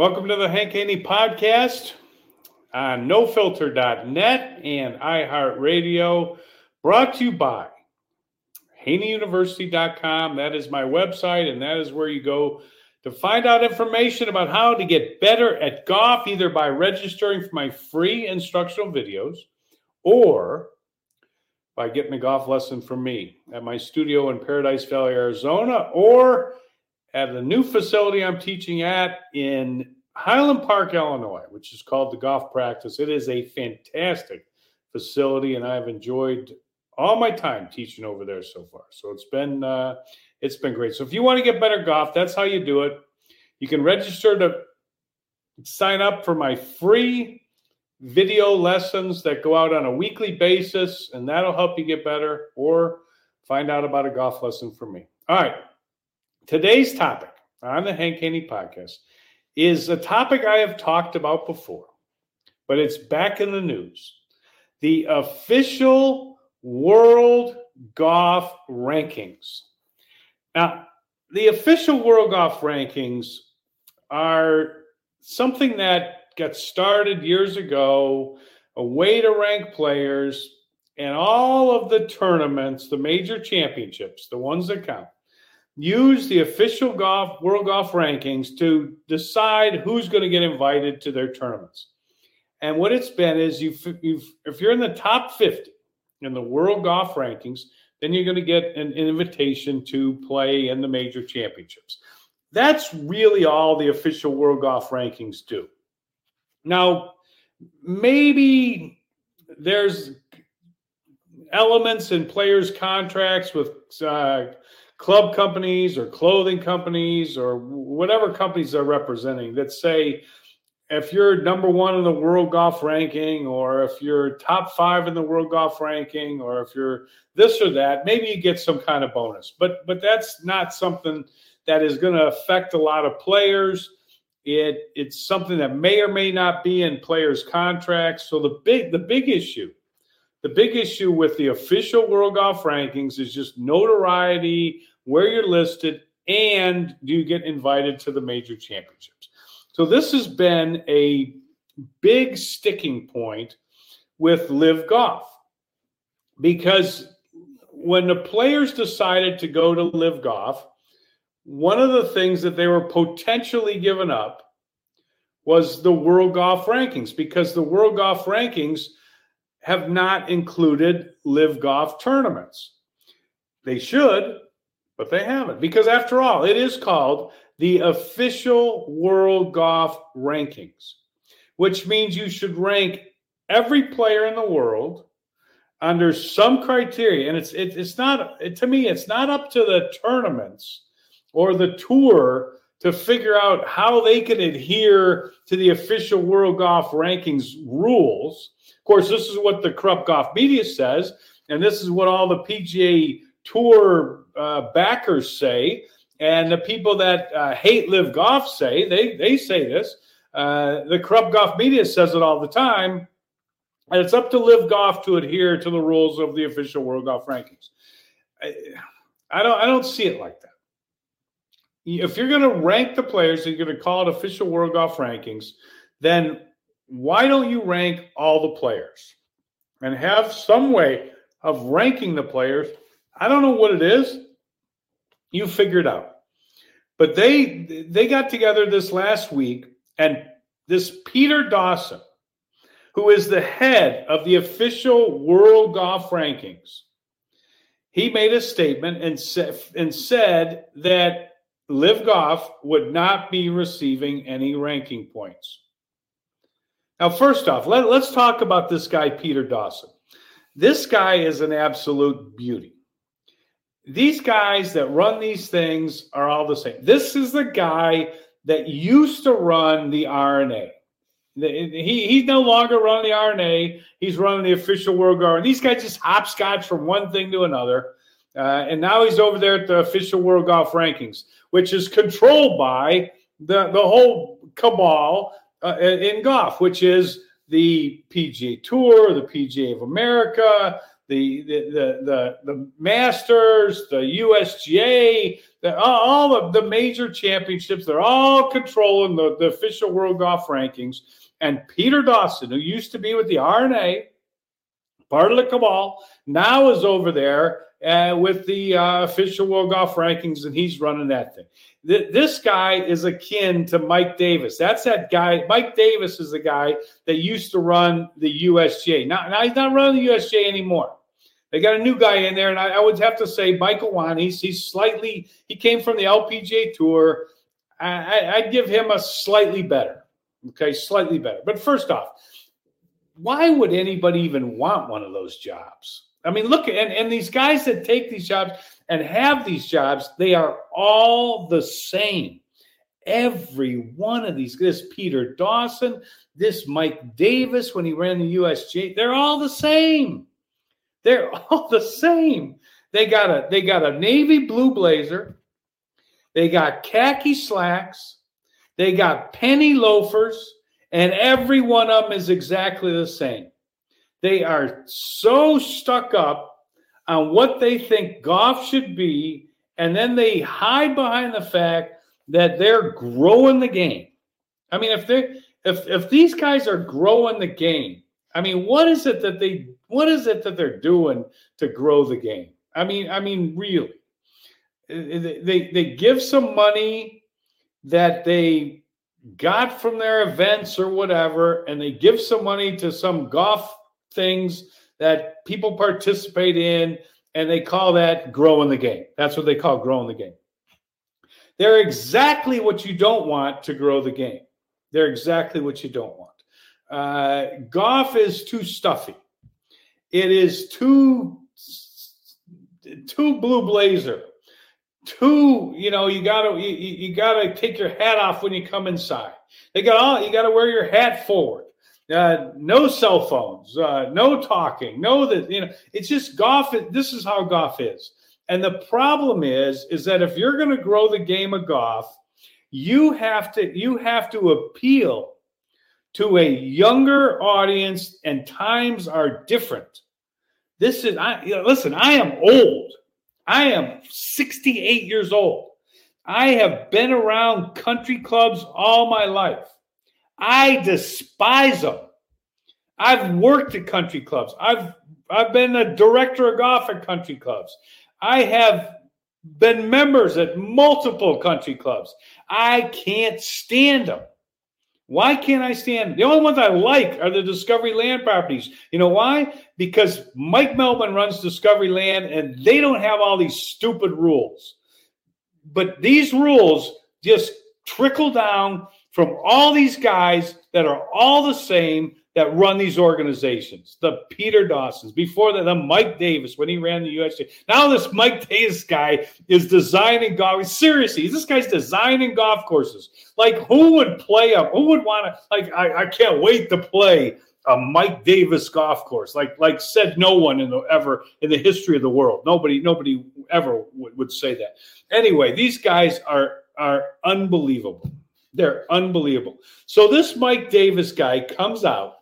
Welcome to the Hank Haney podcast on nofilter.net and iHeartRadio, brought to you by haneyuniversity.com. That is my website, and that is where you go to find out information about how to get better at golf, either by registering for my free instructional videos or by getting a golf lesson from me at my studio in Paradise Valley, Arizona, or at a new facility I'm teaching at in Highland Park, Illinois, which is called the Golf Practice. It is a fantastic facility, and I've enjoyed all my time teaching over there so far. So it's been uh, it's been great. So if you want to get better golf, that's how you do it. You can register to sign up for my free video lessons that go out on a weekly basis, and that'll help you get better, or find out about a golf lesson from me. All right. Today's topic on the Hank Haney podcast is a topic I have talked about before, but it's back in the news. The official World Golf Rankings. Now, the official World Golf Rankings are something that got started years ago, a way to rank players, and all of the tournaments, the major championships, the ones that count, use the official golf world golf rankings to decide who's going to get invited to their tournaments. And what it's been is you've if you're in the top 50 in the world golf rankings, then you're going to get an invitation to play in the major championships. That's really all the official world golf rankings do. Now, maybe there's elements in players' contracts with uh, club companies or clothing companies or whatever companies they're representing that say if you're number one in the world golf ranking or if you're top five in the world golf ranking or if you're this or that maybe you get some kind of bonus. But but that's not something that is going to affect a lot of players. It it's something that may or may not be in players contracts. So the big the big issue the big issue with the official world golf rankings is just notoriety where you're listed, and do you get invited to the major championships? So this has been a big sticking point with LIV Golf because when the players decided to go to LIV Golf, one of the things that they were potentially given up was the World Golf Rankings because the World Golf Rankings have not included LIV Golf tournaments. They should, but they haven't because after all it is called the official world golf rankings which means you should rank every player in the world under some criteria. And it's it, it's not it, to me it's not up to the tournaments or the tour to figure out how they can adhere to the official world golf rankings rules. Of course this is what the corrupt golf media says and this is what all the pga tour uh, backers say, and the people that uh, hate LIV Golf say they they say this. Uh, the corrupt golf media says it all the time, and it's up to LIV Golf to adhere to the rules of the official World Golf Rankings. I, I don't I don't see it like that. If you're going to rank the players, you're going to call it official World Golf Rankings, then why don't you rank all the players and have some way of ranking the players I don't know what it is. You figure it out. But they they got together this last week, and this Peter Dawson, who is the head of the official world golf rankings, he made a statement and said and said that LIV Golf would not be receiving any ranking points. Now, first off, let, let's talk about this guy, Peter Dawson. This guy is an absolute beauty these guys that run these things are all the same. This is the guy that used to run the R&A. He, he's no longer running the R&A. He's running the official World Guard. These guys just hopscotch from one thing to another. Uh, and now he's over there at the official World Golf Rankings, which is controlled by the, the whole cabal uh, in golf, which is the PGA Tour, the PGA of America, the the the the, Masters, the USGA, the, all of the major championships. They're all controlling the, the official world golf rankings. And Peter Dawson, who used to be with the R&A, part of the cabal, now is over there uh, with the uh, official world golf rankings, and he's running that thing. Th- this guy is akin to Mike Davis. That's that guy. Mike Davis is the guy that used to run the USGA. Now, now he's not running the USGA anymore. They got a new guy in there, and I, I would have to say Michael Whan. He's slightly. He came from the LPGA Tour. I, I'd give him a slightly better. Okay, slightly better. But first off, why would anybody even want one of those jobs? I mean, look, and, and these guys that take these jobs and have these jobs, they are all the same. Every one of these, this Peter Dawson, this Mike Davis when he ran the USGA, they're all the same. They're all the same. They got a they got a navy blue blazer. They got khaki slacks. They got penny loafers, and every one of them is exactly the same. They are so stuck up on what they think golf should be, and then they hide behind the fact that they're growing the game. I mean, if they if if these guys are growing the game, I mean, what is it that they what is it that they're doing to grow the game? I mean, I mean, really, they they give some money that they got from their events or whatever, and they give some money to some golf things that people participate in, and they call that growing the game. That's what they call growing the game. They're exactly what you don't want to grow the game. They're exactly what you don't want. Uh, golf is too stuffy. It is too too blue blazer. Too, you know, you gotta you, you gotta take your hat off when you come inside. They got all you gotta wear your hat forward. Uh, no cell phones, uh, no talking, no that you know. It's just golf. This is how golf is, and the problem is, is that if you're going to grow the game of golf, you have to you have to appeal to a younger audience, and times are different. This is I you know, listen. I am old. I am 68 years old. I have been around country clubs all my life. I despise them. I've worked at country clubs. I've I've been a director of golf at country clubs. I have been members at multiple country clubs. I can't stand them. Why can't I stand? The only ones I like are the Discovery Land properties. You know why? Because Mike Meldman runs Discovery Land and they don't have all these stupid rules. But these rules just trickle down from all these guys that are all the same that run these organizations. The Peter Dawsons, before that, the Mike Davis when he ran the USGA. Now this Mike Davis guy is designing golf. Seriously, this guy's designing golf courses. Like who would play up? Who would want to? Like I, I can't wait to play a Mike Davis golf course. Like like said no one in the ever in the history of the world. Nobody nobody ever would, would say that. Anyway, these guys are are unbelievable. They're unbelievable. So this Mike Davis guy comes out.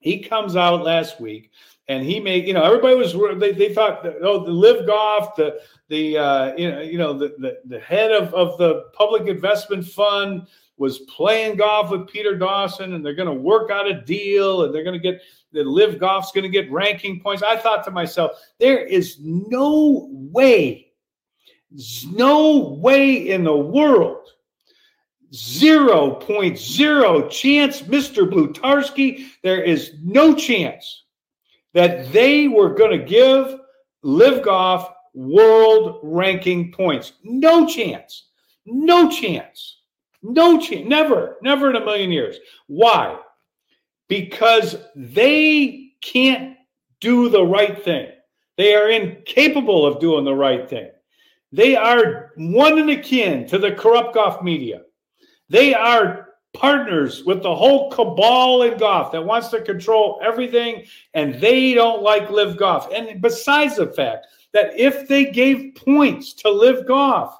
He comes out last week and he made you know everybody was they, they thought oh the LIV Golf the the uh, you know you know the, the the head of of the public investment fund was playing golf with Peter Dawson and they're going to work out a deal and they're going to get the LIV Golf's going to get ranking points. I thought to myself, there is no way, no way in the world 0.0 chance, Mr. Blutarsky, There is no chance that they were going to give LIV Golf world ranking points. No chance. No chance. No chance. Never. Never in a million years. Why? Because they can't do the right thing. They are incapable of doing the right thing. They are one and akin to the corrupt golf media. They are partners with the whole cabal in golf that wants to control everything, and they don't like LIV Golf. And besides the fact that if they gave points to LIV Golf,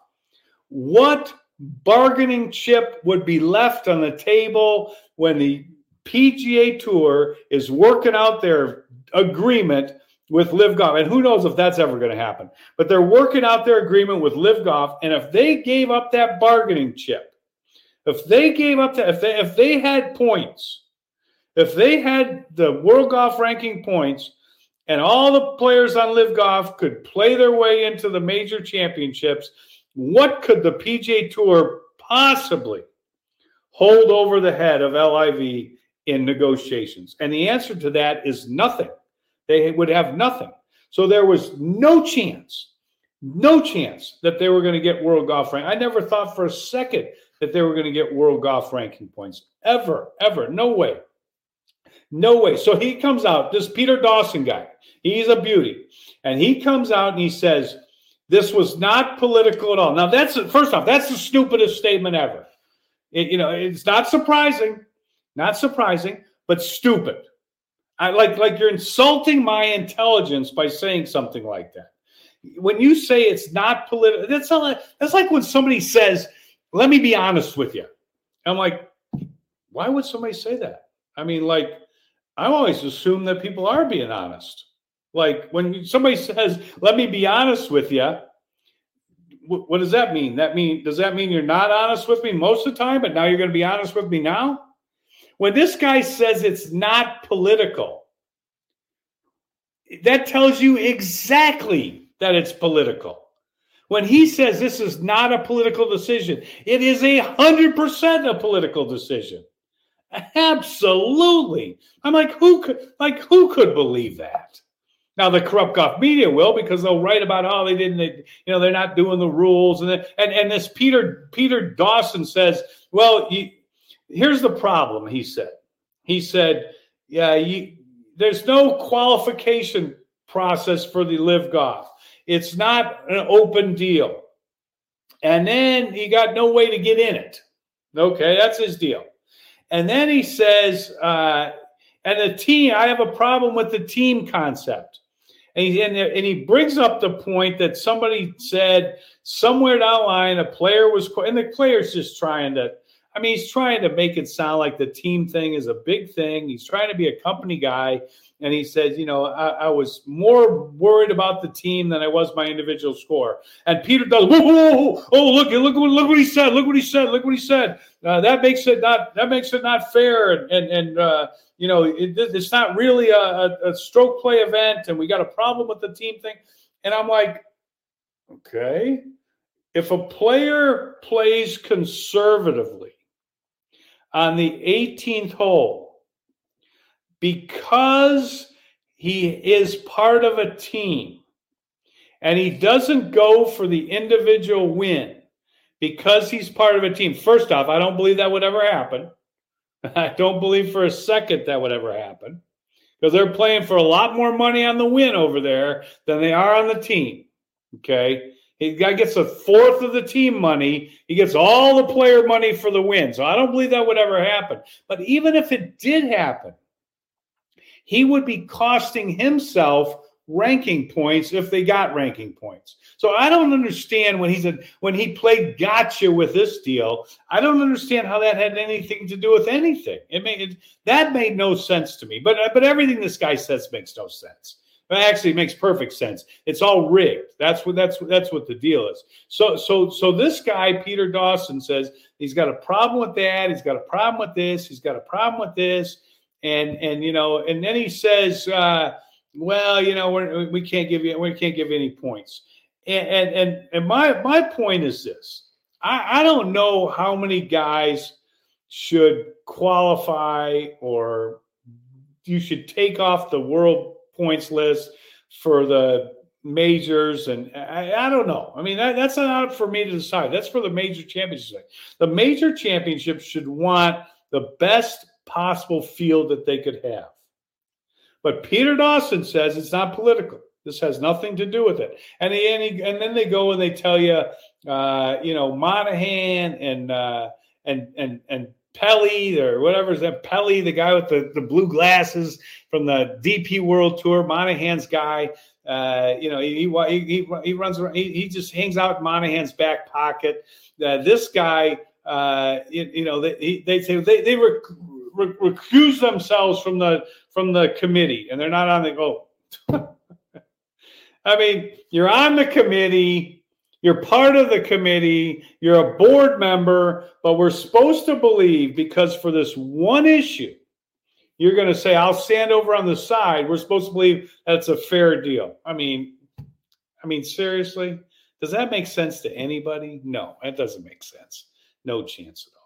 what bargaining chip would be left on the table when the PGA Tour is working out their agreement with LIV Golf, and who knows if that's ever going to happen. But they're working out their agreement with LIV Golf, and if they gave up that bargaining chip, if they gave up that, if they if they had points, if they had the World Golf Ranking points, and all the players on LIV Golf could play their way into the major championships, what could the PGA Tour possibly hold over the head of LIV in negotiations? And the answer to that is nothing. They would have nothing. So there was no chance, no chance that they were going to get world golf rank. I never thought for a second that they were going to get world golf ranking points. Ever, ever. No way. No way. So he comes out, this Peter Dawson guy, he's a beauty. And he comes out and he says, This was not political at all. Now, that's first off, that's the stupidest statement ever. It, you know, it's not surprising, not surprising, but stupid. I like like you're insulting my intelligence by saying something like that. When you say it's not political, that's not, that's like when somebody says, "Let me be honest with you." I'm like, why would somebody say that? I mean, like, I always assume that people are being honest. Like when somebody says, "Let me be honest with you," what does that mean? That mean does that mean you're not honest with me most of the time, but now you're going to be honest with me now? When this guy says it's not political, that tells you exactly that it's political. When he says this is not a political decision, it is a hundred percent a political decision. Absolutely. I'm like, who could like who could believe that? Now the corrupt golf media will because they'll write about oh, they didn't, they, you know, they're not doing the rules, and then, and and this Peter Peter Dawson says, well, you, here's the problem. He said, he said, yeah, you, there's no qualification process for the LIV Golf. It's not an open deal, and then he got no way to get in it. Okay, that's his deal. And then he says, uh, and the team, I have a problem with the team concept. And he, and, and he brings up the point that somebody said somewhere down the line, a player was, and the player's just trying to, I mean, he's trying to make it sound like the team thing is a big thing. He's trying to be a company guy. And he says, you know, I, I was more worried about the team than I was my individual score. And Peter does, whoa, whoa, whoa, oh, look, look, look what he said. Look what he said. Look what he said. Uh, that makes it not, that makes it not fair. And, and, and uh, you know, it, it's not really a, a stroke play event. And we got a problem with the team thing. And I'm like, okay. If a player plays conservatively, on the 18th hole because he is part of a team and he doesn't go for the individual win because he's part of a team. First off, I don't believe that would ever happen. I don't believe for a second that would ever happen because they're playing for a lot more money on the win over there than they are on the team. Okay. He gets a fourth of the team money. He gets all the player money for the win. So I don't believe that would ever happen. But even if it did happen, he would be costing himself ranking points if they got ranking points. So I don't understand when he said when he played gotcha with this deal. I don't understand how that had anything to do with anything. It made it, that made no sense to me. But but everything this guy says makes no sense. But Actually, makes perfect sense. It's all rigged. That's what that's that's what the deal is. So so so this guy Peter Dawson says he's got a problem with that. He's got a problem with this. He's got a problem with this. And and you know, and then he says, uh, well, you know, we're, we can't give you we can't give you any points. And and and, and my my point is this: I, I don't know how many guys should qualify or you should take off the world points list for the majors and I, I, don't know. I mean, that, that's not for me to decide. That's for the major championships. The major championships should want the best possible field that they could have. But Peter Dawson says it's not political. This has nothing to do with it. And, he, and, he, and then they go and they tell you, uh, you know, Monahan and uh, and and and Pelley or whatever is that Pelley, the guy with the, the blue glasses from the DP World Tour, Monahan's guy. Uh, you know, he, he, he, he runs around, he, he just hangs out in Monahan's back pocket. Uh, this guy, uh, you, you, know, they, they say they, they rec- recuse themselves from the from the committee and they're not on the go. I mean, you're on the committee, you're part of the committee, you're a board member, but we're supposed to believe because for this one issue, you're going to say, I'll stand over on the side. We're supposed to believe that's a fair deal. I mean, I mean, seriously, does that make sense to anybody? No, that doesn't make sense. No chance at all.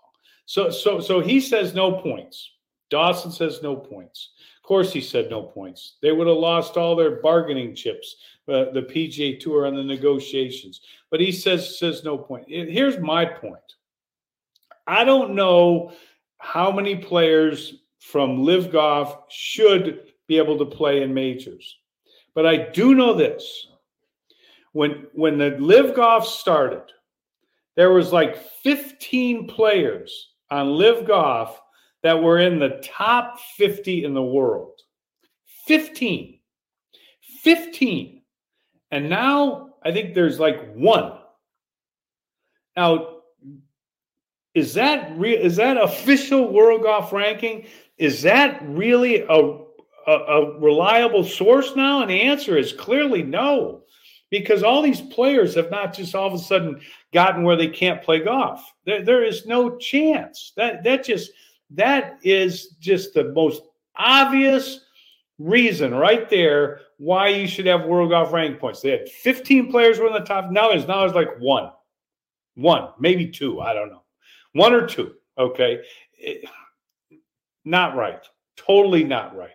So, so, so he says no points. Dawson says no points. Of course, he said no points. They would have lost all their bargaining chips, uh, the PGA Tour on the negotiations. But he says says no point. Here's my point. I don't know how many players from LIV Golf should be able to play in majors, but I do know this: when when the LIV Golf started, there was like 15 players on LIV Golf that were in the top 50 in the world. 15. 15. And now I think there's like one. Now, is that real? Is that official World Golf ranking? Is that really a, a, a reliable source now? And the answer is clearly no, because all these players have not just all of a sudden gotten where they can't play golf. There, there is no chance. That that just that is just the most obvious reason right there why you should have world golf ranking points. They had 15 players were in the top. Now there's now there's like one, one, maybe two. I don't know, one or two. Okay, it, not right. Totally not right.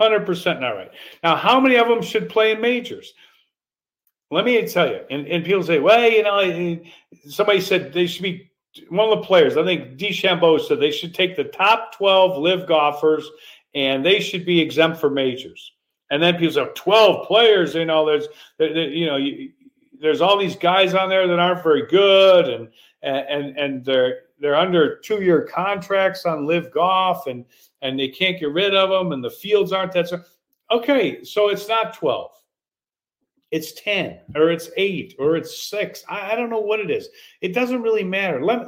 100% not right. Now, how many of them should play in majors? Let me tell you. And, and people say, well, you know, eh, somebody said they should be one of the players, I think DeChambeau said they should take the top 12 LIV golfers and they should be exempt for majors. And then people say, 12 players, you know, there's, you know, there's all these guys on there that aren't very good and, and, and they're, they're under two year contracts on LIV Golf and, and they can't get rid of them and the fields aren't that. So, okay. So it's not 12 it's 10 or it's 8 or it's 6 I, I, don't know what it is. It doesn't really matter. Let,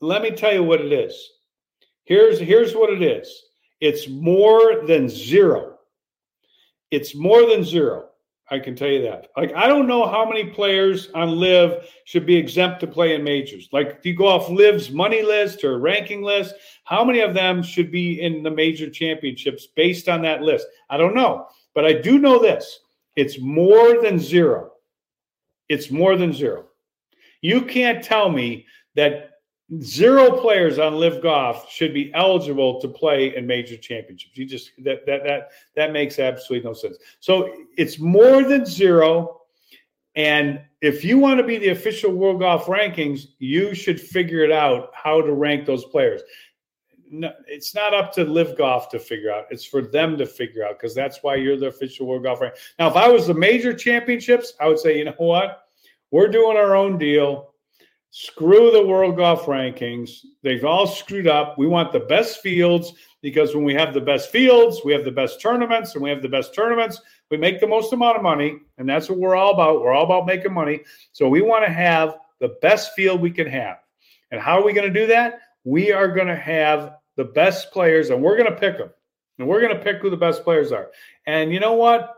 let me tell you what it is. Here's here's what it is. It's more than zero. It's more than zero. I can tell you that. Like i don't know how many players on LIV should be exempt to play in majors. Like if you go off LIV's money list or ranking list how many of them should be in the major championships based on that list? I don't know. But i do know this it's more than zero. It's more than zero. You can't tell me that zero players on LIV Golf should be eligible to play in major championships. You just that that that that makes absolutely no sense. So it's more than zero. And if you want to be the official World Golf rankings, you should figure it out how to rank those players no, it's not up to LIV Golf to figure out. It's for them to figure out because that's why you're the official world golf rank. Now, if I was the major championships, I would say, you know what? We're doing our own deal. Screw the world golf rankings. They've all screwed up. We want the best fields because when we have the best fields, we have the best tournaments, and we have the best tournaments, we make the most amount of money. And that's what we're all about. We're all about making money. So we want to have the best field we can have. And how are we going to do that? We are going to have the best players, and we're going to pick them. And we're going to pick who the best players are. And you know what?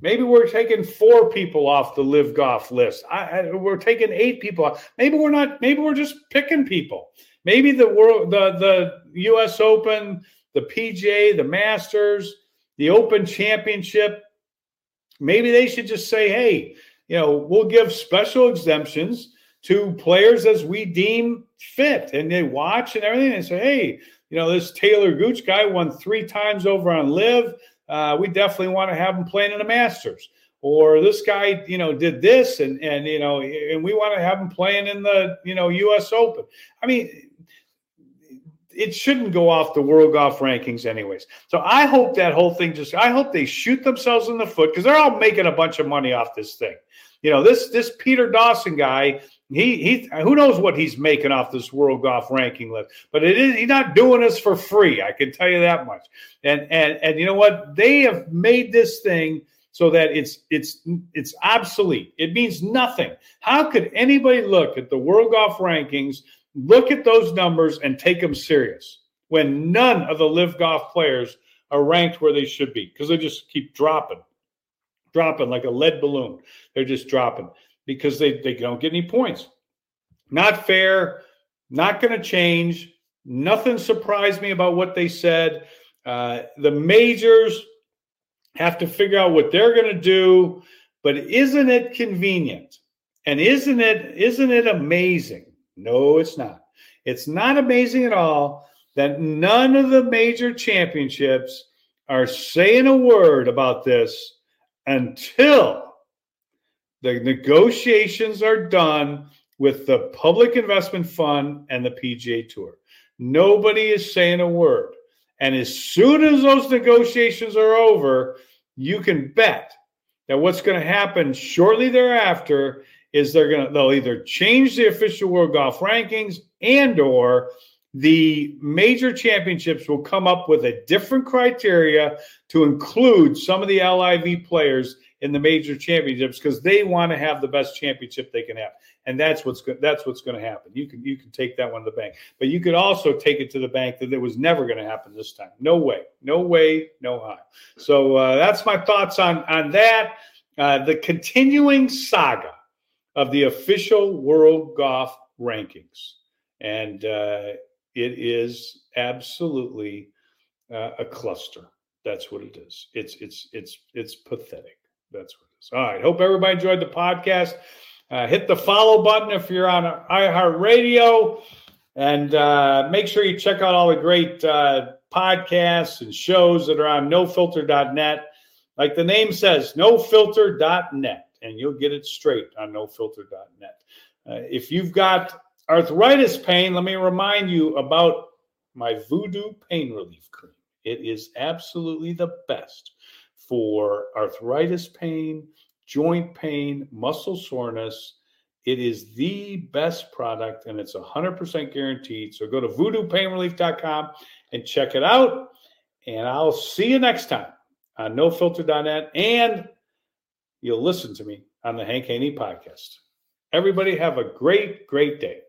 Maybe we're taking four people off the LIV Golf list. I, I, we're taking eight people off. Maybe we're not. Maybe we're just picking people. Maybe the world, the the U.S. Open, the PGA, the Masters, the Open Championship. Maybe they should just say, "Hey, you know, we'll give special exemptions to players as we deem fit. And they watch and everything and say, hey, you know, this Taylor Gooch guy won three times over on LIV. Uh, we definitely want to have him playing in the Masters. Or this guy, you know, did this and and you know, and we want to have him playing in the, you know, US Open. I mean, it shouldn't go off the world golf rankings anyways. So I hope that whole thing just I hope they shoot themselves in the foot because they're all making a bunch of money off this thing. You know, this this Peter Dawson guy he he who knows what he's making off this world golf ranking list, but it is he's not doing this for free. I can tell you that much. And and and you know what? They have made this thing so that it's it's it's obsolete. It means nothing. How could anybody look at the world golf rankings, look at those numbers, and take them serious when none of the LIV golf players are ranked where they should be because they just keep dropping? dropping like a lead balloon. They're just dropping because they, they don't get any points. Not fair, not going to change. Nothing surprised me about what they said. Uh, the majors have to figure out what they're going to do, but isn't it convenient? And isn't it isn't it amazing? No, it's not. It's not amazing at all that none of the major championships are saying a word about this until the negotiations are done with the Public Investment Fund and the PGA Tour. Nobody is saying a word. And as soon as those negotiations are over, you can bet that what's going to happen shortly thereafter is they're going to they'll either change the official world golf rankings and or the major championships will come up with a different criteria to include some of the LIV players in the major championships because they want to have the best championship they can have, and that's what's go- that's what's going to happen. You can you can take that one to the bank, but you could also take it to the bank that it was never going to happen this time. No way, no way, no how. So uh, that's my thoughts on on that. Uh, the continuing saga of the official World Golf Rankings, and uh, it is absolutely uh, a cluster. That's what it is. It's it's it's it's pathetic. That's what it is. All right. Hope everybody enjoyed the podcast. Uh, hit the follow button if you're on iHeartRadio, and uh, make sure you check out all the great uh, podcasts and shows that are on NoFilter.net. Like the name says, NoFilter.net, and you'll get it straight on NoFilter.net. Uh, if you've got arthritis pain, let me remind you about my Voodoo Pain Relief Cream. It is absolutely the best for arthritis pain, joint pain, muscle soreness. It is the best product and it's 100% guaranteed. So go to voodoopainrelief.com and check it out. And I'll see you next time on nofilter.net. And you'll listen to me on the Hank Haney podcast. Everybody have a great, great day.